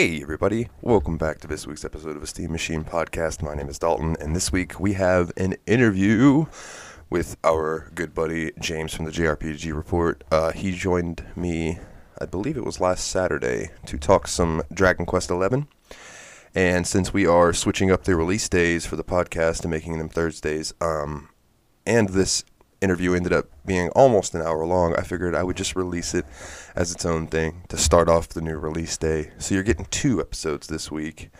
Hey, everybody. Welcome back to this week's episode of a Steam Machine podcast. My name is Dalton, and this week we have an interview with our good buddy James from the JRPG Report. Uh, he joined me, I believe it was last Saturday, to talk some Dragon Quest XI. And since we are switching up the release days for the podcast and making them Thursdays, um, and this interview ended up being almost an hour long, I figured I would just release it as its own thing to start off the new release day. So you're getting two episodes this week,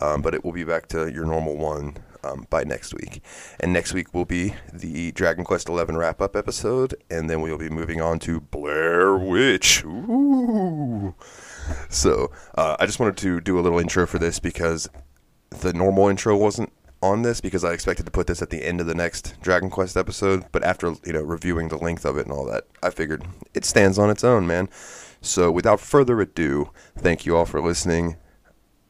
um, but it will be back to your normal one um, by next week. And next week will be the Dragon Quest XI wrap up episode, and then we'll be moving on to Blair Witch. Ooh. So uh, I just wanted to do a little intro for this because the normal intro wasn't on this because I expected to put this at the end of the next Dragon Quest episode, but after you know reviewing the length of it and all that, I figured it stands on its own, man. So without further ado, thank you all for listening.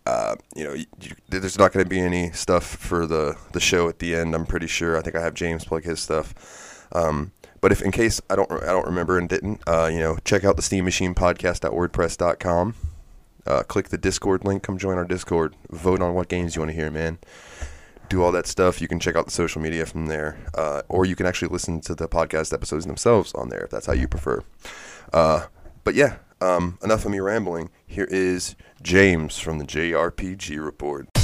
Uh, you know, you, you, there's not going to be any stuff for the the show at the end. I'm pretty sure. I think I have James plug his stuff. Um, but if in case I don't I don't remember and didn't, uh, you know, check out the Steam Machine Podcast.wordpress.com. Uh, click the Discord link. Come join our Discord. Vote on what games you want to hear, man do all that stuff. You can check out the social media from there, uh, or you can actually listen to the podcast episodes themselves on there if that's how you prefer. Uh, but yeah, um, enough of me rambling. Here is James from the JRPG Report.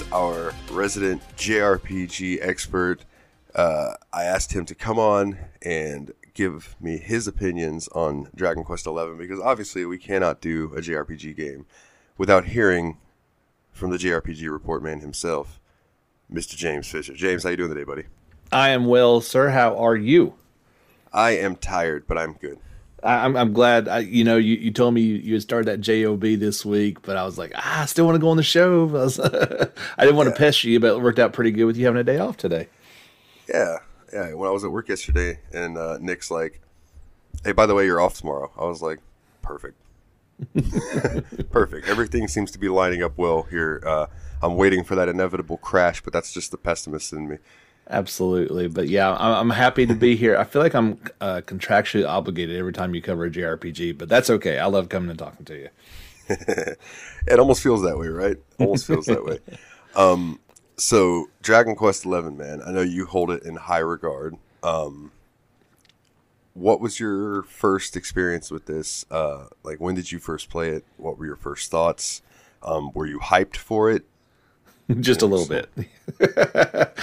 Is our resident JRPG expert. Uh, I asked him to come on and give me his opinions on Dragon Quest XI because obviously we cannot do a JRPG game without hearing from the JRPG report man himself, Mr. James Fisher. James, how you doing today, buddy? I am well, sir. How are you? I am tired, but I'm good. I, I'm I'm glad. I, you know, you, you told me you, you had started that job this week, but I was like, ah, I still want to go on the show. I, was, I didn't want to pester you, but it worked out pretty good with you having a day off today. Yeah, yeah. When I was at work yesterday, and uh, Nick's like, "Hey, by the way, you're off tomorrow." I was like, "Perfect, perfect. Everything seems to be lining up well here." Uh, I'm waiting for that inevitable crash, but that's just the pessimist in me. Absolutely, but yeah, I'm, I'm happy to be here. I feel like I'm uh, contractually obligated every time you cover a JRPG, but that's okay. I love coming and talking to you. it almost feels that way, right? Almost feels that way. Um, so Dragon Quest Eleven, man, I know you hold it in high regard. Um, what was your first experience with this? Uh, like, when did you first play it? What were your first thoughts? Um, were you hyped for it? Just a little bit.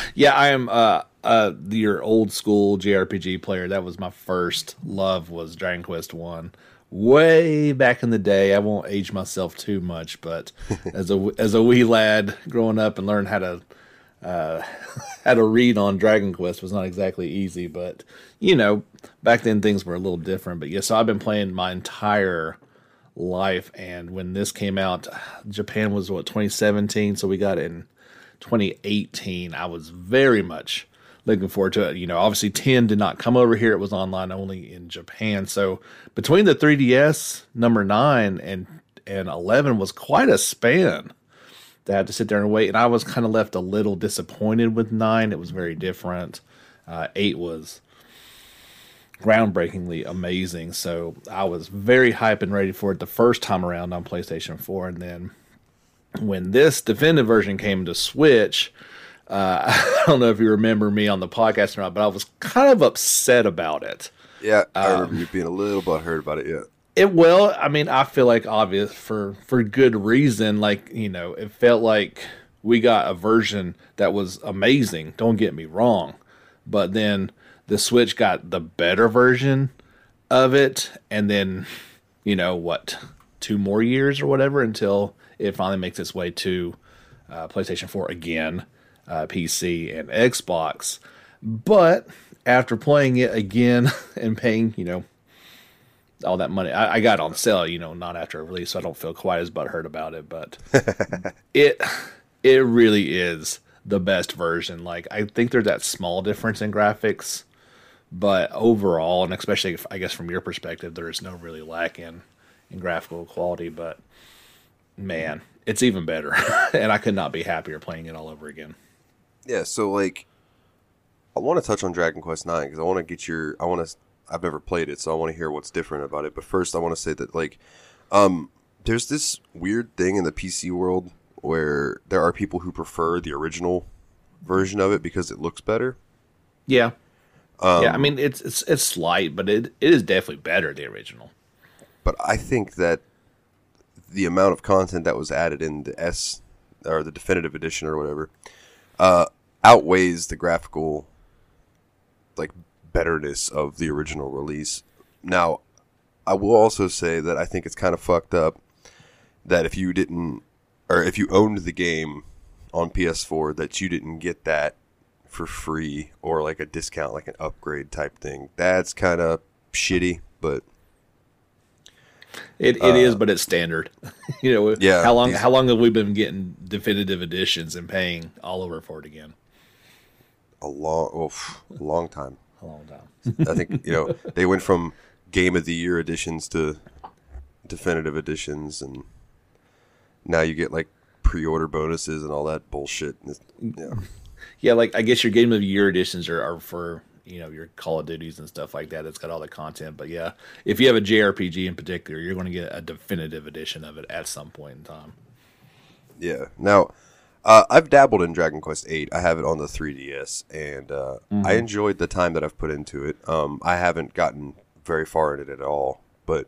yeah, I am uh, uh, your old school JRPG player. That was my first love was Dragon Quest One. Way back in the day, I won't age myself too much, but as a as a wee lad growing up and learning how to uh, how to read on Dragon Quest was not exactly easy. But you know, back then things were a little different. But yes, yeah, so I've been playing my entire life. And when this came out, Japan was what 2017, so we got it in 2018. I was very much looking forward to it. You know, obviously 10 did not come over here; it was online only in Japan. So between the 3DS number nine and and 11 was quite a span. To have to sit there and wait, and I was kind of left a little disappointed with nine. It was very different. Uh, eight was groundbreakingly amazing. So I was very hyped and ready for it the first time around on PlayStation 4. And then when this definitive version came to Switch, uh, I don't know if you remember me on the podcast or not, but I was kind of upset about it. Yeah, I remember um, you being a little bit hurt about it. Yeah. It well, I mean, I feel like obvious for for good reason. Like you know, it felt like we got a version that was amazing. Don't get me wrong, but then the Switch got the better version of it, and then you know what, two more years or whatever until it finally makes its way to uh, PlayStation 4 again, uh, PC, and Xbox. But after playing it again and paying, you know, all that money, I, I got on sale, you know, not after a release, so I don't feel quite as butthurt about it. But it it really is the best version. Like I think there's that small difference in graphics, but overall, and especially if, I guess from your perspective, there is no really lack in in graphical quality. But man, it's even better, and I could not be happier playing it all over again. Yeah, so like, I want to touch on Dragon Quest Nine because I want to get your. I want to. I've never played it, so I want to hear what's different about it. But first, I want to say that like, um, there's this weird thing in the PC world where there are people who prefer the original version of it because it looks better. Yeah. Um, yeah, I mean it's it's it's slight, but it it is definitely better the original. But I think that the amount of content that was added in the S or the definitive edition or whatever uh, outweighs the graphical like betterness of the original release. Now, I will also say that I think it's kind of fucked up that if you didn't or if you owned the game on PS4 that you didn't get that for free or like a discount like an upgrade type thing. That's kind of shitty, but it, it uh, is, but it's standard. you know, yeah. How long? These, how long have we been getting definitive editions and paying all over for it again? A long, oh, a long time. a long time. I think you know they went from game of the year editions to definitive editions, and now you get like pre-order bonuses and all that bullshit. Yeah. Yeah, like I guess your game of the year editions are, are for you know your Call of Duties and stuff like that. It's got all the content. But yeah, if you have a JRPG in particular, you're going to get a definitive edition of it at some point in time. Yeah. Now, uh, I've dabbled in Dragon Quest VIII. I have it on the 3DS, and uh, mm-hmm. I enjoyed the time that I've put into it. Um, I haven't gotten very far in it at all, but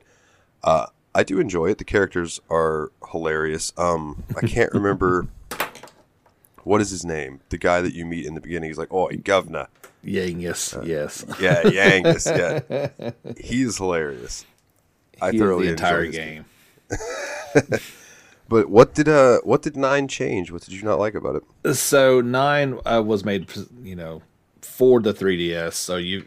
uh, I do enjoy it. The characters are hilarious. Um, I can't remember what is his name? The guy that you meet in the beginning. He's like, "Oh, governor." Yangus, uh, yes. Yeah, Yangus, yeah. He's hilarious. I he thoroughly the entire game. but what did uh what did nine change? What did you not like about it? So nine uh, was made, you know, for the 3DS. So you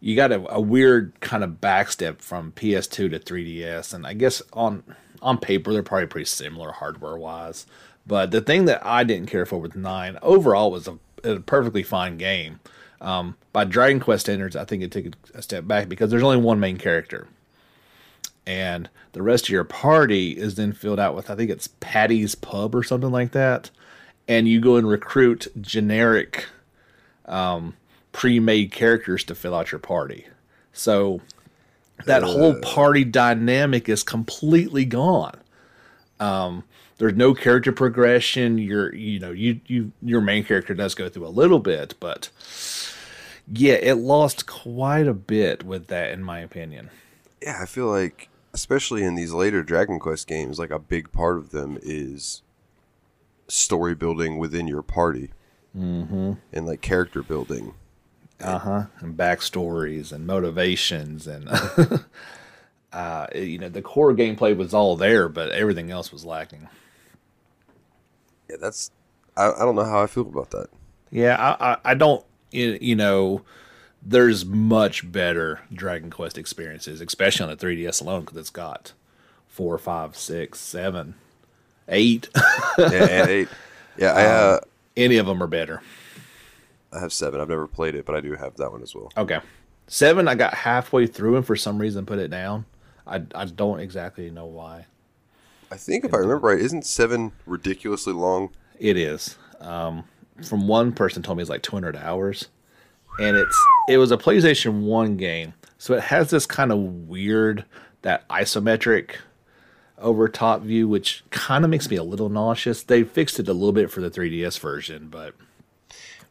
you got a, a weird kind of backstep from PS2 to 3DS, and I guess on on paper they're probably pretty similar hardware wise. But the thing that I didn't care for with nine overall was a, a perfectly fine game. Um, by Dragon Quest standards, I think it took a step back because there's only one main character, and the rest of your party is then filled out with I think it's Patty's Pub or something like that, and you go and recruit generic, um, pre-made characters to fill out your party. So that uh. whole party dynamic is completely gone. Um, there's no character progression. You're, you know, you, you, your main character does go through a little bit, but yeah, it lost quite a bit with that, in my opinion. Yeah, I feel like, especially in these later Dragon Quest games, like a big part of them is story building within your party, mm-hmm. and like character building. Uh huh. And backstories and motivations and. uh, you know, the core gameplay was all there, but everything else was lacking. Yeah, that's. I, I don't know how I feel about that. Yeah, I, I, I don't you know, there's much better Dragon Quest experiences, especially on the 3DS alone, because it's got four, five, six, seven, eight. yeah, eight. Yeah, I, uh, um, any of them are better. I have seven. I've never played it, but I do have that one as well. Okay, seven. I got halfway through and for some reason put it down. I I don't exactly know why. I think if I remember right, isn't seven ridiculously long? It is. Um, from one person told me it's like 200 hours, and it's it was a PlayStation One game, so it has this kind of weird that isometric over top view, which kind of makes me a little nauseous. They fixed it a little bit for the 3DS version, but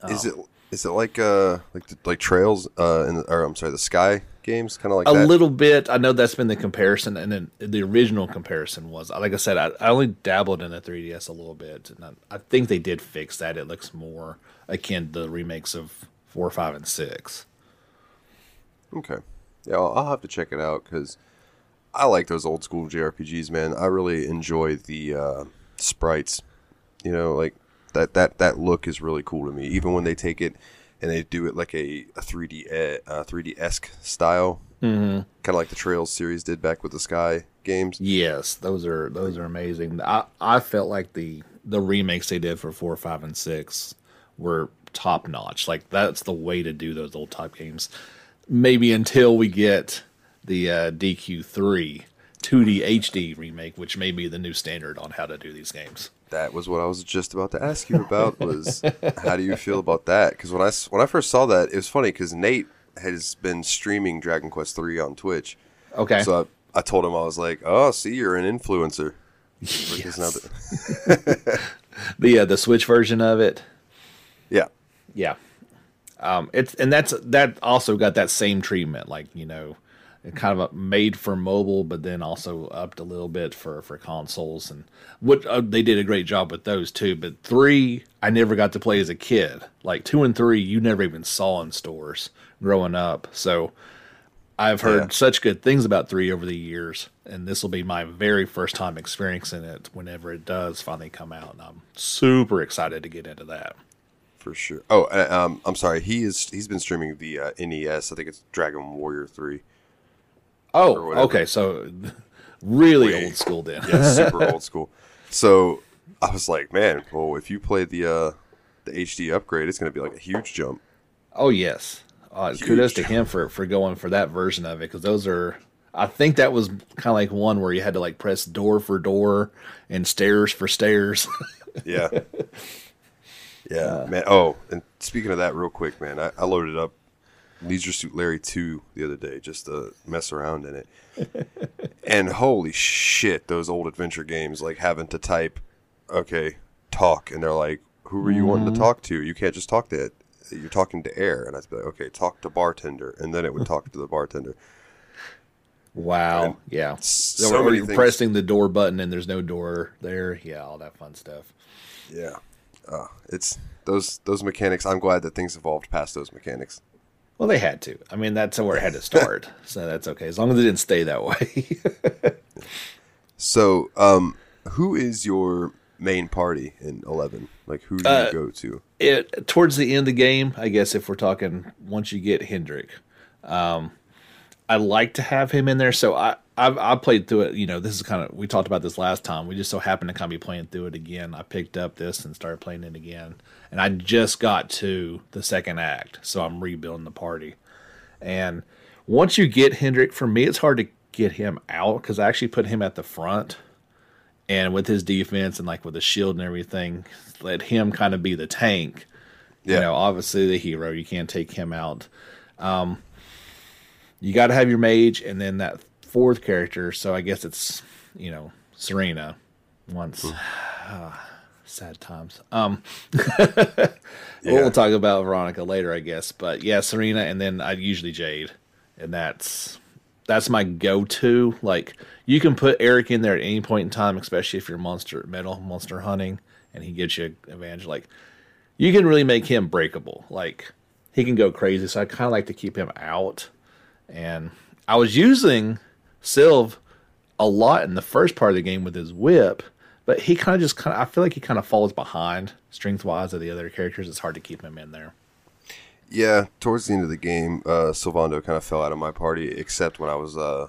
um, is it Is it like uh like the, like Trails uh in the, or I'm sorry the Sky games kind of like a that? little bit. I know that's been the comparison, and then the original comparison was like I said. I, I only dabbled in the 3ds a little bit, and I, I think they did fix that. It looks more akin to the remakes of four, five, and six. Okay. Yeah, I'll, I'll have to check it out because I like those old school JRPGs, man. I really enjoy the uh, sprites. You know, like that that that look is really cool to me. Even when they take it and they do it like a, a 3D uh, 3D esque style, mm-hmm. kind of like the Trails series did back with the Sky games. Yes, those are those are amazing. I I felt like the the remakes they did for four, five, and six were top notch. Like that's the way to do those old type games. Maybe until we get the uh, DQ3 2D HD remake, which may be the new standard on how to do these games. That was what I was just about to ask you about. Was how do you feel about that? Because when I when I first saw that, it was funny because Nate has been streaming Dragon Quest three on Twitch. Okay. So I, I told him I was like, "Oh, see, you're an influencer." Yes. the uh, the Switch version of it. Yeah. Yeah. Um, it's and that's that also got that same treatment, like you know, kind of made for mobile, but then also upped a little bit for for consoles, and what uh, they did a great job with those too. But three, I never got to play as a kid. Like two and three, you never even saw in stores growing up. So I've heard yeah. such good things about three over the years, and this will be my very first time experiencing it whenever it does finally come out, and I'm super excited to get into that. For sure. Oh, uh, um, I'm sorry. He is. He's been streaming the uh, NES. I think it's Dragon Warrior Three. Oh, okay. So really Way, old school then. yeah, super old school. So I was like, man, well, if you play the uh, the HD upgrade, it's going to be like a huge jump. Oh yes. Uh, kudos to him for for going for that version of it because those are. I think that was kind of like one where you had to like press door for door and stairs for stairs. yeah. Yeah, uh, man. Oh, and speaking of that, real quick, man, I, I loaded up Leisure Suit Larry 2 the other day just to mess around in it. and holy shit, those old adventure games, like having to type, okay, talk. And they're like, who are you mm-hmm. wanting to mm-hmm. talk to? You can't just talk to it. You're talking to air. And I'd be like, okay, talk to bartender. And then it would talk to the bartender. Wow. And yeah. So many pressing the door button and there's no door there. Yeah, all that fun stuff. Yeah. Uh, it's those those mechanics. I'm glad that things evolved past those mechanics. Well, they had to. I mean, that's where it had to start, so that's okay as long as it didn't stay that way. so, um, who is your main party in Eleven? Like, who do you uh, go to? It towards the end of the game, I guess. If we're talking once you get Hendrik, um, I like to have him in there. So I I've, I played through it. You know, this is kind of we talked about this last time. We just so happened to kind of be playing through it again. I picked up this and started playing it again, and I just got to the second act, so I'm rebuilding the party. And once you get Hendrik, for me, it's hard to get him out because I actually put him at the front, and with his defense and like with the shield and everything, let him kind of be the tank. Yeah. You know, obviously the hero, you can't take him out. Um, you got to have your mage, and then that fourth character, so I guess it's you know Serena. Once, uh, sad times. Um, yeah. we'll talk about Veronica later, I guess. But yeah, Serena, and then I usually Jade, and that's that's my go-to. Like you can put Eric in there at any point in time, especially if you're monster metal monster hunting, and he gives you advantage. Like you can really make him breakable. Like he can go crazy. So I kind of like to keep him out. And I was using Sylve a lot in the first part of the game with his whip, but he kind of just kind of I feel like he kind of falls behind strength wise of the other characters. It's hard to keep him in there. Yeah, towards the end of the game, uh, Sylvando kind of fell out of my party, except when I was uh,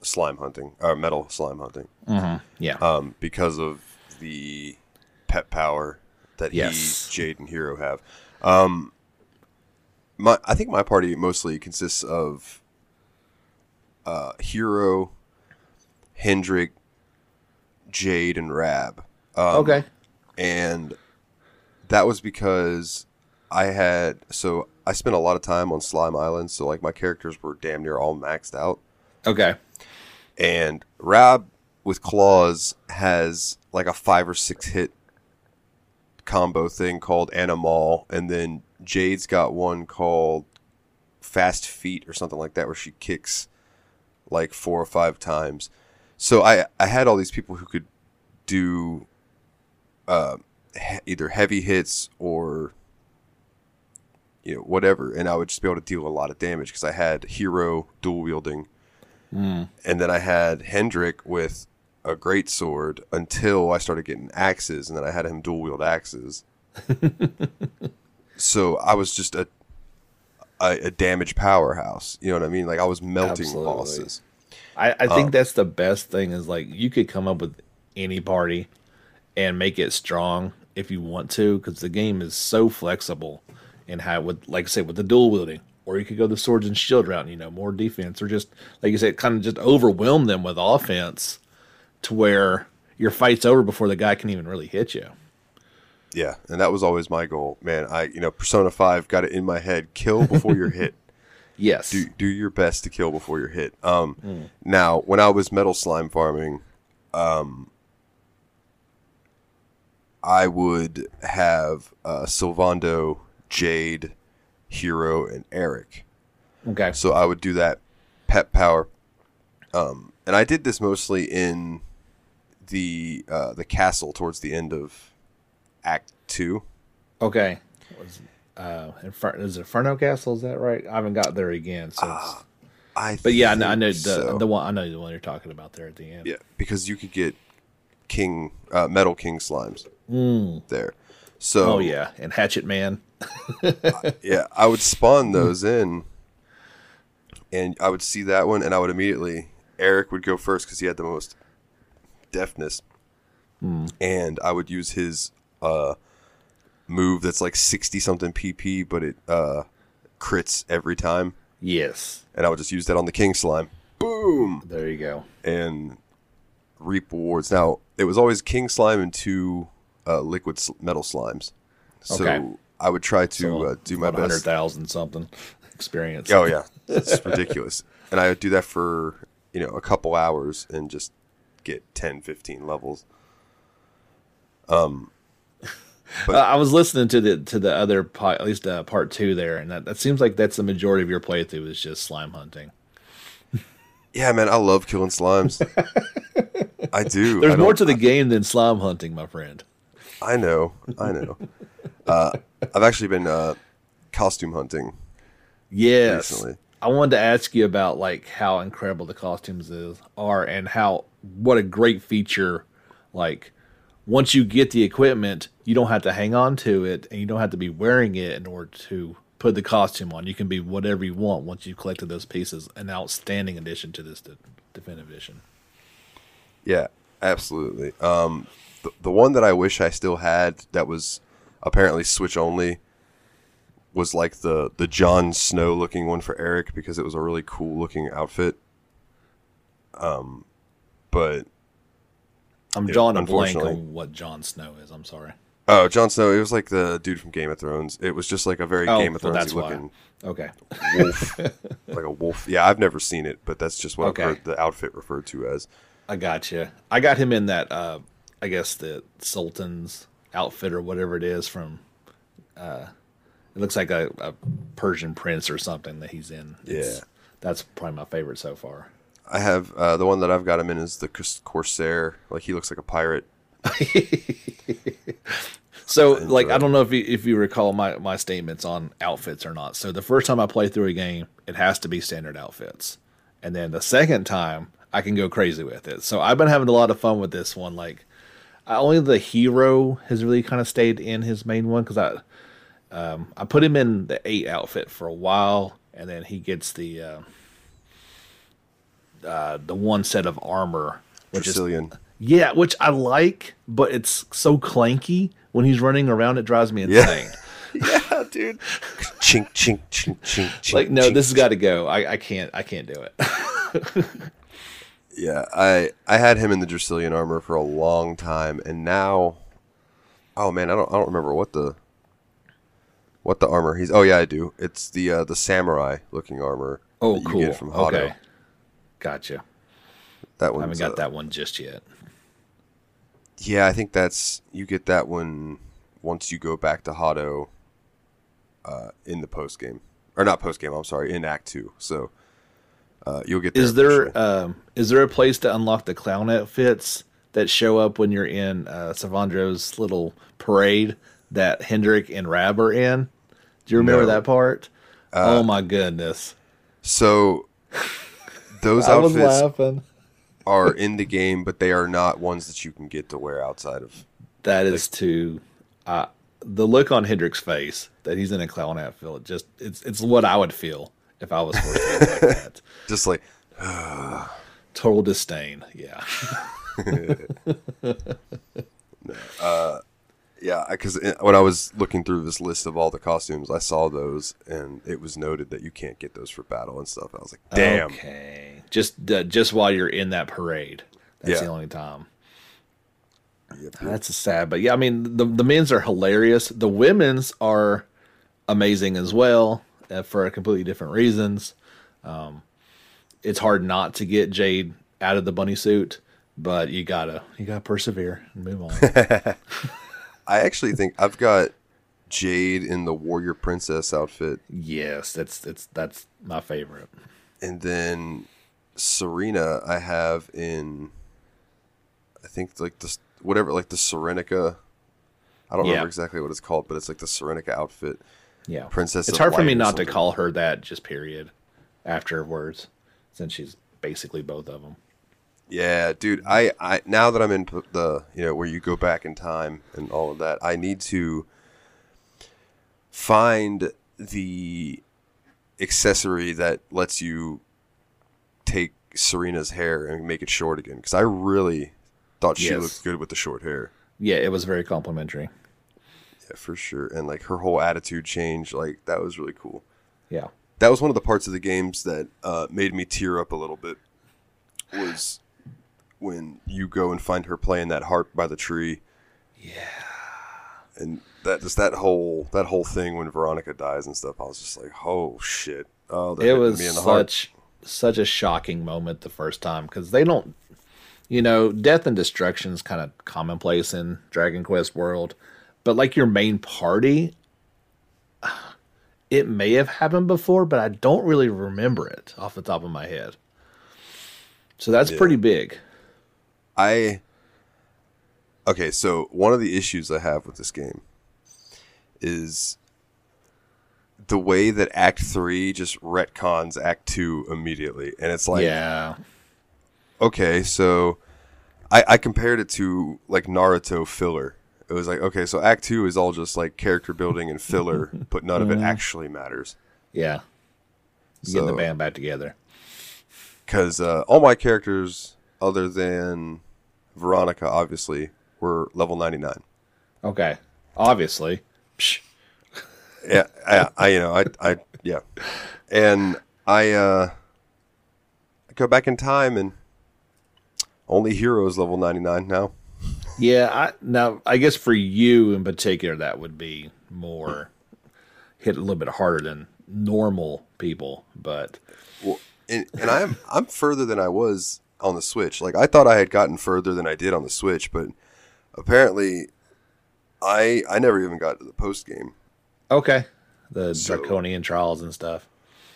slime hunting, or uh, metal slime hunting. Mm-hmm. Yeah, um, because of the pet power that yes. he, Jade, and Hero have. Um, my, I think my party mostly consists of uh, Hero, Hendrik, Jade, and Rab. Um, okay. And that was because I had so I spent a lot of time on Slime Island, so like my characters were damn near all maxed out. Okay. And Rab with claws has like a five or six hit combo thing called Animal, and then Jade's got one called Fast Feet or something like that, where she kicks like four or five times. So I I had all these people who could do uh, he- either heavy hits or you know whatever, and I would just be able to deal a lot of damage because I had hero dual wielding, and then I had Hendrik with a great sword until I started getting axes, and then I had him dual wield axes. so I was just a, a a damage powerhouse. You know what I mean? Like I was melting Absolutely. bosses. I, I think Um, that's the best thing is like you could come up with any party and make it strong if you want to because the game is so flexible and how with like I said with the dual wielding or you could go the swords and shield route you know more defense or just like you said kind of just overwhelm them with offense to where your fight's over before the guy can even really hit you Yeah, and that was always my goal, man. I you know Persona Five got it in my head: kill before you're hit. yes do do your best to kill before you're hit. Um, now when I was metal slime farming, um, I would have uh, Sylvando, Jade, Hero, and Eric. okay So I would do that pet power, um, and I did this mostly in the uh, the castle towards the end of Act Two. okay uh Infer- is Inferno Castle is that right I haven't got there again so it's- I but yeah I know, I know the so. the one I know the one you're talking about there at the end Yeah, because you could get king uh, metal king slimes there. So Mm. Oh yeah, and Hatchet Man. yeah, I would spawn those in, and I would see that one, and I would immediately Eric would go first because he had the most deftness, and I would use his uh, move that's like sixty something PP, but it uh, crits every time, Yes, and I would just use that on the king slime. Boom. there you go. and reap rewards. Now, it was always king slime and two uh, liquid sl- metal slimes. So Okay. I would try to So, uh, do my best. thousand something experience. Oh yeah, it's ridiculous. And I would do that for you know a couple hours and just get 10, 15 levels. Uh, I was listening to the to the other po- at least uh, part two there, and that, that seems like that's the majority of your playthrough is just slime hunting. Yeah, man, I love killing slimes. I do. There's I more to the game than slime hunting, my friend. I know. I know. uh, I've actually been uh, costume hunting. Yes. Recently. I wanted to ask you about like how incredible the costumes is are and how what a great feature like once you get the equipment, you don't have to hang on to it and you don't have to be wearing it in order to put the costume on. You can be whatever you want once you've collected those pieces. An outstanding addition to this de- definitive edition. Yeah, absolutely. Um, the, the one that I wish I still had that was apparently Switch only was like the the Jon Snow looking one for Eric because it was a really cool looking outfit. Um, but I'm Yeah, drawing a blank on what Jon Snow is. I'm sorry. oh, Jon Snow, it was like the dude from Game of Thrones. It was just like a very Oh, Game of well, Thrones that's why. looking Okay. wolf, like a wolf. Yeah, I've never seen it, but that's just what Okay. I've heard the outfit referred to as. I got you. I got him in that. Uh, I guess the Sultan's outfit or whatever it is from. Uh, it looks like a, a Persian prince or something that he's in. Yeah. that's probably my favorite so far. I have uh, the one that I've got him in is the Corsair. Like he looks like a pirate. So, like, I don't know if you, if you recall my, my statements on outfits or not. So, the first time I play through a game, it has to be standard outfits, and then the second time, I can go crazy with it. So, I've been having a lot of fun with this one. Like, I, only the hero has really kind of stayed in his main one because I um, I put him in the eight outfit for a while, and then he gets the uh, uh, the one set of armor, which is yeah, which I like, but it's so clanky when he's running around. It drives me insane. yeah, dude. chink, chink, chink, chink, chink. like, no, chink. this has got to go. I, I can't. I can't do it. Yeah, I I had him in the Dracilian armor for a long time, and now, oh man, I don't I don't remember what the what the armor he's. Oh yeah, I do. It's the uh, the samurai looking armor. Oh, cool. Get from Hotto. okay, gotcha. That one. I haven't got that one just yet. Yeah, I think that's you get that one once you go back to Hotto. uh, in the post game, or not post game. I'm sorry, in Act Two. So uh, you'll get. Is there um, is there a place to unlock the clown outfits that show up when you're in uh, Savandro's little parade that Hendrik and Rab are in? Do you remember No. that part? Uh, oh my goodness! So those I was outfits laughing. are in the game, but they are not ones that you can get to wear outside of. That is to uh, the look on Hendrik's face that he's in a clown outfit. Just it's it's what I would feel if I was forced to look like that. Just like Total disdain. Yeah. yeah, because when I was looking through this list of all the costumes, I saw those, and it was noted that you can't get those for battle and stuff. I was like, damn. Okay. Just uh, just while you're in that parade. That's Yeah. the only time. Yep. That's a sad, but yeah, I mean the the men's are hilarious. The women's are amazing as well uh, for completely different reasons. Um, it's hard not to get Jade out of the bunny suit, but you gotta you gotta persevere and move on. I actually think I've got Jade in the warrior princess outfit, yes, that's it's that's my favorite. and then Serena I have in, I think like the whatever like the Serenica. I don't Yeah. remember exactly what it's called, but it's like the Serenica outfit. Yeah, Princess It's hard for me not to call her that. Just period. Afterwards, since she's basically both of them. Yeah, dude. I, I now that I'm in the you know where you go back in time and all of that, I need to find the accessory that lets you take Serena's hair and make it short again. Because I really thought she Yes. looked good with the short hair. Yeah, it was very complimentary. Yeah, for sure. And like her whole attitude change, like that was really cool. Yeah. that was one of the parts of the games that uh, made me tear up a little bit was when you go and find her playing that harp by the tree Yeah. and that just that whole that whole thing when veronica dies and stuff i was just like oh shit oh that It was me in the heart such such a shocking moment the first time because they don't, you know, death and destruction is kind of commonplace in Dragon Quest world, but like your main party, it may have happened before, but I don't really remember it off the top of my head. So that's Yeah. pretty big. I okay so one of the issues i have with this game is the way that act 3 just retcons act 2 immediately and it's like yeah. okay, so I, I compared it to like Naruto filler. It was like, okay, so Act Two is all just like character building and filler, but none of it actually matters. Yeah. Getting the band back together. Because uh, all my characters, other than Veronica, obviously, were level ninety nine. Okay. Obviously. Yeah, I, I, you know, I, I, yeah, and I, uh, I go back in time and only heroes level ninety nine now. Yeah, I now I guess for you in particular that would be more hit a little bit harder than normal people, but Well, and, and I'm I'm further than I was on the Switch. Like I thought I had gotten further than I did on the Switch, but apparently, I I never even got to the post game. okay. The So- draconian trials and stuff.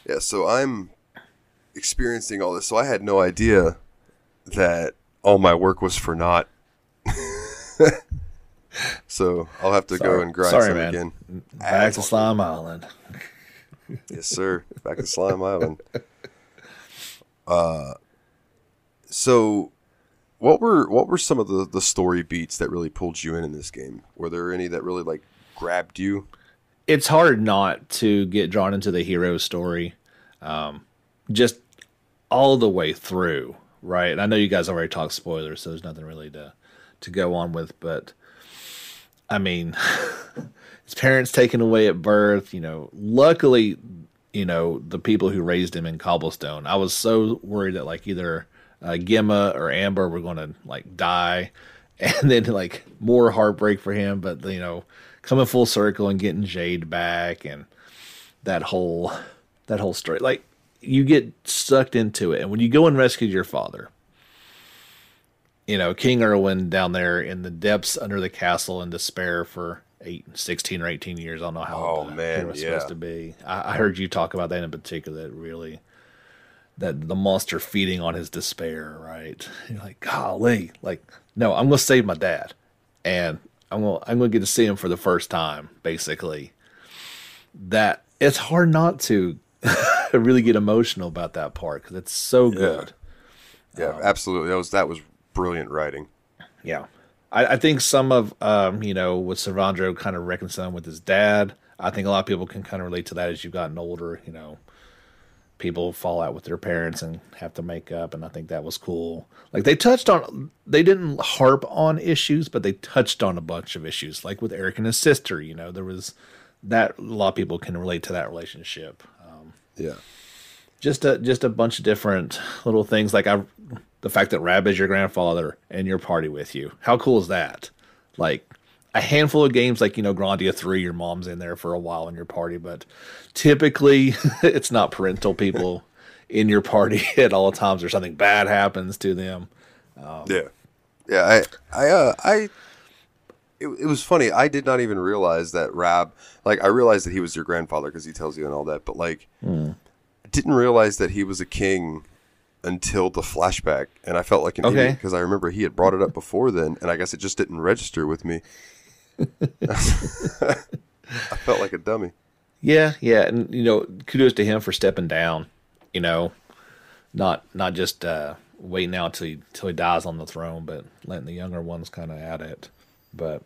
Yeah, so I'm experiencing all this. So I had no idea that all my work was for naught. so I'll have to go and grind sorry, some man. again. Back to Slime Island. Yes, sir. Back to Slime Island. Uh, so what were what were some of the the story beats that really pulled you in in this game? Were there any that really like grabbed you? It's hard not to get drawn into the hero story, um, just all the way through, right? And I know you guys already talked spoilers, so there's nothing really to to go on with, but I mean, his parents taken away at birth. You know, luckily, you know the people who raised him in Cobblestone. I was so worried that like either uh, Gemma or Amber were going to like die, and then like more heartbreak for him. But you know, coming full circle and getting Jade back and that whole that whole story, like you get sucked into it, and when you go and rescue your father. You know, King Irwin down there in the depths under the castle in despair for eight, 16 or 18 years. I don't know how Oh, man, kid was yeah. supposed to be. I, I heard you talk about that in particular. That really, that the monster feeding on his despair, right? You're like, golly, like, no, I'm gonna save my dad, and I'm gonna I'm gonna get to see him for the first time, basically. That it's hard not to really get emotional about that part because it's so good. Yeah, absolutely. That was that was brilliant writing. Yeah. I, I think some of um, you know, with Savandro kind of reconciling with his dad, I think a lot of people can kind of relate to that as you've gotten older, you know. People fall out with their parents and have to make up and I think that was cool. Like they touched on they didn't harp on issues, but they touched on a bunch of issues. Like with Eric and his sister, you know, there was that a lot of people can relate to that relationship um, Yeah. just a just a bunch of different little things like I the fact that Rab is your grandfather and your party with you. How cool is that? Like a handful of games like you know Grandia 3 your mom's in there for a while in your party but typically it's not parental people in your party at all times or something bad happens to them. Yeah, yeah. I, I, uh, I. It, it was funny. I did not even realize that Rab. Like, I realized that he was your grandfather because he tells you and all that. But like, I didn't realize that he was a king until the flashback, and I felt like an Okay. idiot because I remember he had brought it up before then, and I guess it just didn't register with me. I felt like a dummy. Yeah, yeah, and you know, kudos to him for stepping down. You know, not not just uh, waiting out till he till he dies on the throne, but letting the younger ones kind of at it. But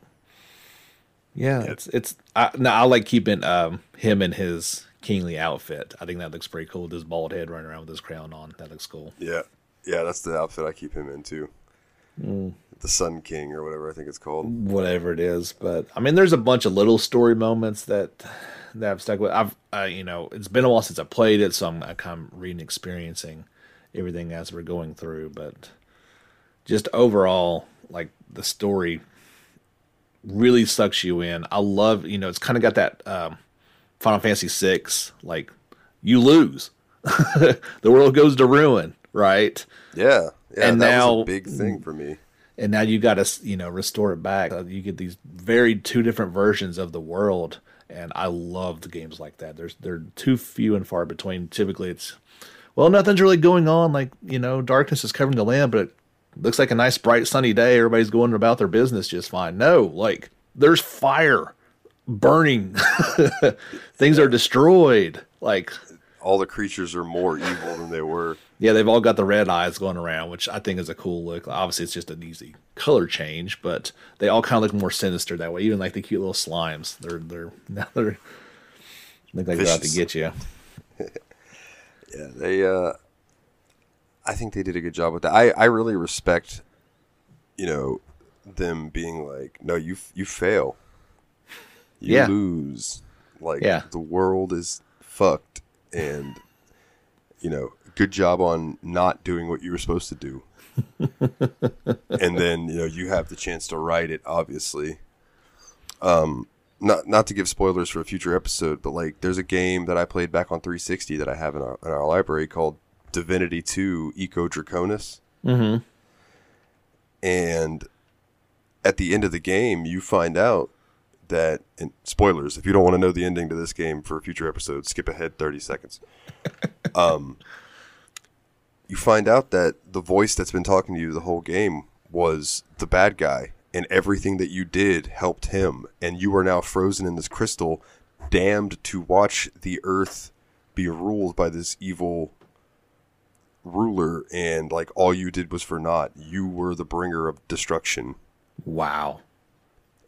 yeah, it's it's. I, no, I like keeping um, him in his kingly outfit. I think that looks pretty cool. With his bald head running around with his crown on, that looks cool. Yeah, yeah. That's the outfit I keep him in too. The Sun King or whatever I think it's called. whatever it is. But I mean, there's a bunch of little story moments that that I've stuck with. I've, uh, you know, it's been a while since I played it, so I'm I kind of reading, experiencing everything as we're going through. But just overall, like the story really sucks you in. I love, you know, it's kind of got that um, Final Fantasy VI, like you lose, the world goes to ruin, right? Yeah, yeah. And now- big thing for me. and now you got to you know restore it back. Uh, You get these very two different versions of the world, and I love the games like that. There's they're too few and far between. Typically, it's well, nothing's really going on. Like you know, darkness is covering the land, but it looks like a nice, bright, sunny day. Everybody's going about their business just fine. No, like there's fire burning, things are destroyed. Like All the creatures are more evil than they were. yeah, they've all got the red eyes going around, which I think is a cool look. Obviously, it's just an easy color change, but they all kind of look more sinister that way. Even like the cute little slimes, they're they're now they're look like they're out to get you. Yeah, they. uh I think they did a good job with that. I I really respect, you know, them being like, no, you you fail, you Yeah. lose, like Yeah. the world is fucked, and you know, good job on not doing what you were supposed to do. and then you know you have the chance to write it, obviously. Um, not not to give spoilers for a future episode, but like there's a game that I played back on 360 that I have in our in our library called Divinity 2 Ego Draconis. Mm-hmm. And at the end of the game, you find out that and spoilers, if you don't want to know the ending to this game for a future episode, skip ahead 30 seconds. um you find out that the voice that's been talking to you the whole game was the bad guy and everything that you did helped him and you are now frozen in this crystal damned to watch the earth be ruled by this evil ruler and like all you did was for naught you were the bringer of destruction Wow.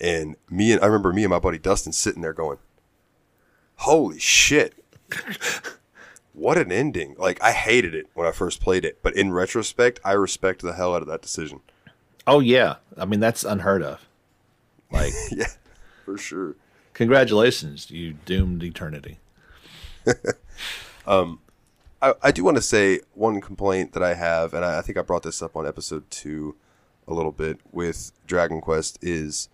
And me and I remember me and my buddy Dustin sitting there going, "Holy shit! what an ending!" Like I hated it when I first played it, but in retrospect, I respect the hell out of that decision. Oh yeah, I mean that's unheard of. Like, yeah, for sure. congratulations, you doomed eternity. Um, I, I do want to say one complaint that I have, and I, I think I brought this up on episode two a little bit with Dragon Quest is,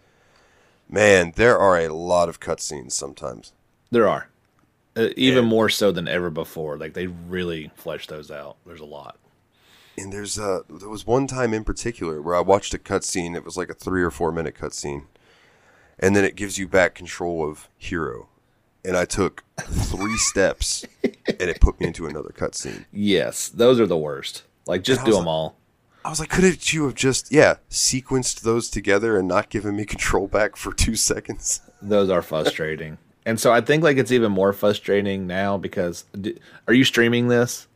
man, there are a lot of cutscenes sometimes. There are, uh, even Yeah. more so than ever before. Like they really flesh those out. There's a lot. And there's uh there was one time in particular where I watched a cutscene. It was like a three or four minute cutscene, and then it gives you back control of hero. And I took three steps, and it put me into another cutscene. Yes, those are the worst. Like just do them all. I was like, couldn't you have just yeah sequenced those together and not given me control back for two seconds? Those are frustrating. and so I think like it's even more frustrating now because d- are you streaming this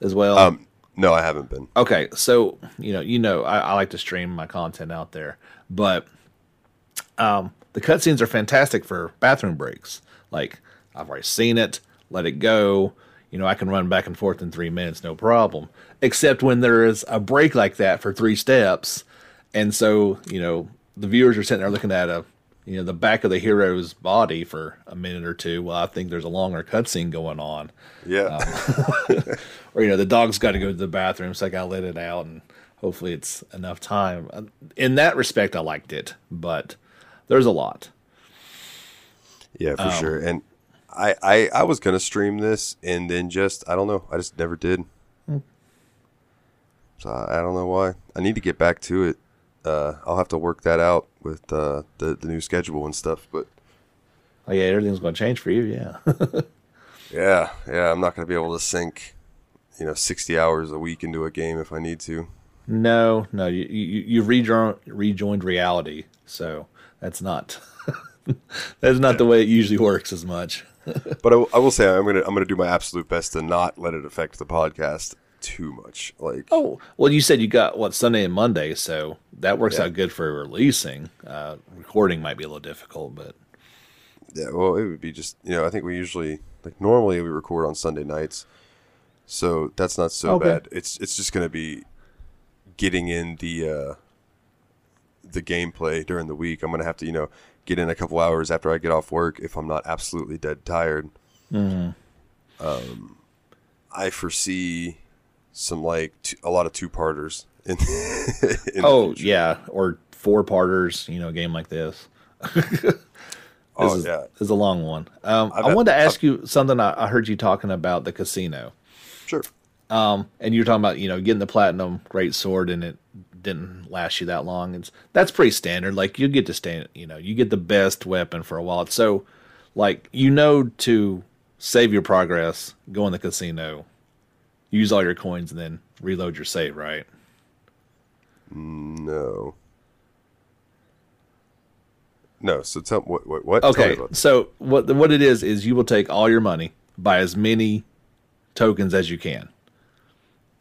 as well? Um, no, I haven't been. Okay, so you know, you know, I, I like to stream my content out there, but um, the cutscenes are fantastic for bathroom breaks. Like I've already seen it, let it go. You know, I can run back and forth in three minutes, no problem. Except when there is a break like that for three steps, and so you know the viewers are sitting there looking at a you know the back of the hero's body for a minute or two. Well, I think there's a longer cutscene going on Yeah, or you know the dog's got to go to the bathroom so i gotta let it out and hopefully it's enough time Uh, in that respect i liked it but there's a lot yeah, Um, for sure. And I, I, I was gonna stream this, and then just I don't know, I just never did. So I, don't know why. I need to get back to it. Uh, I'll have to work that out with uh, the the new schedule and stuff. But oh yeah everything's going to change for you yeah yeah, yeah, I'm not gonna be able to sink, you know, 60 hours a week into a game if I need to. no no you, you you've rejoined rejoined reality so that's not that's not the way it usually works as much But I, I will say I'm gonna I'm gonna do my absolute best to not let it affect the podcast too much. Like, oh well you said you got what sunday and monday so that works Yeah. out good for releasing uh recording might be a little difficult but yeah, well, it would be just you know I think we usually like normally we record on Sunday nights, so that's not so Okay. bad. It's it's just gonna be getting in the uh, the gameplay during the week. I'm gonna have to you know get in a couple hours after I get off work if I'm not absolutely dead tired. Um, I foresee some like t- a lot of two parters in. oh yeah or four parters you know a game like this oh is, yeah, is a long one. Um, I've had- wanted to ask you something. I, I heard you talking about the casino, sure. um, and you're talking about you know getting the platinum great sword, and it didn't last you that long. It's that's pretty standard. Like you get to stand, you know, you get the best weapon for a while. So, like you know, to save your progress, go in the casino, use all your coins, and then reload your save. Right? No. No. So tell what what what? Okay. So what what it is is you will take all your money, buy as many tokens as you can,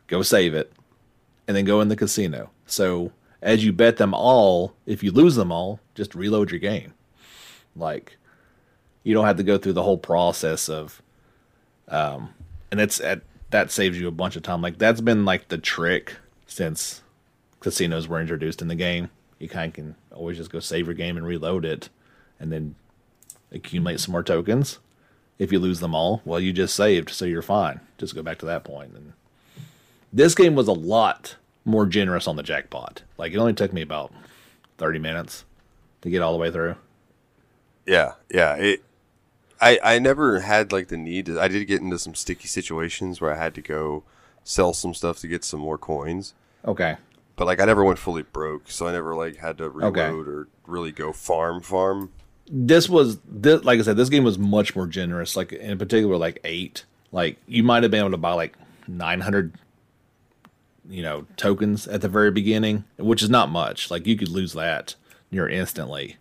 go save it, and then go in the casino. So as you bet them all, if you lose them all, just reload your game. Like you don't have to go through the whole process of, um, and it's at that saves you a bunch of time. Like that's been like the trick since casinos were introduced in the game. You kind of can always just go save your game and reload it, and then accumulate some more tokens. If you lose them all, well, you just saved, so you're fine. Just go back to that point. And this game was a lot more generous on the jackpot. Like it only took me about thirty minutes to get all the way through. Yeah, yeah. It. I I never had like the need. To, I did get into some sticky situations where I had to go sell some stuff to get some more coins. Okay. But like I never went fully broke, so I never like had to reload Okay. or really go farm farm. this was this, like I said, this game was much more generous. Like in particular, like eight. Like you might have been able to buy like nine hundred, you know, tokens at the very beginning, which is not much. Like you could lose that near instantly,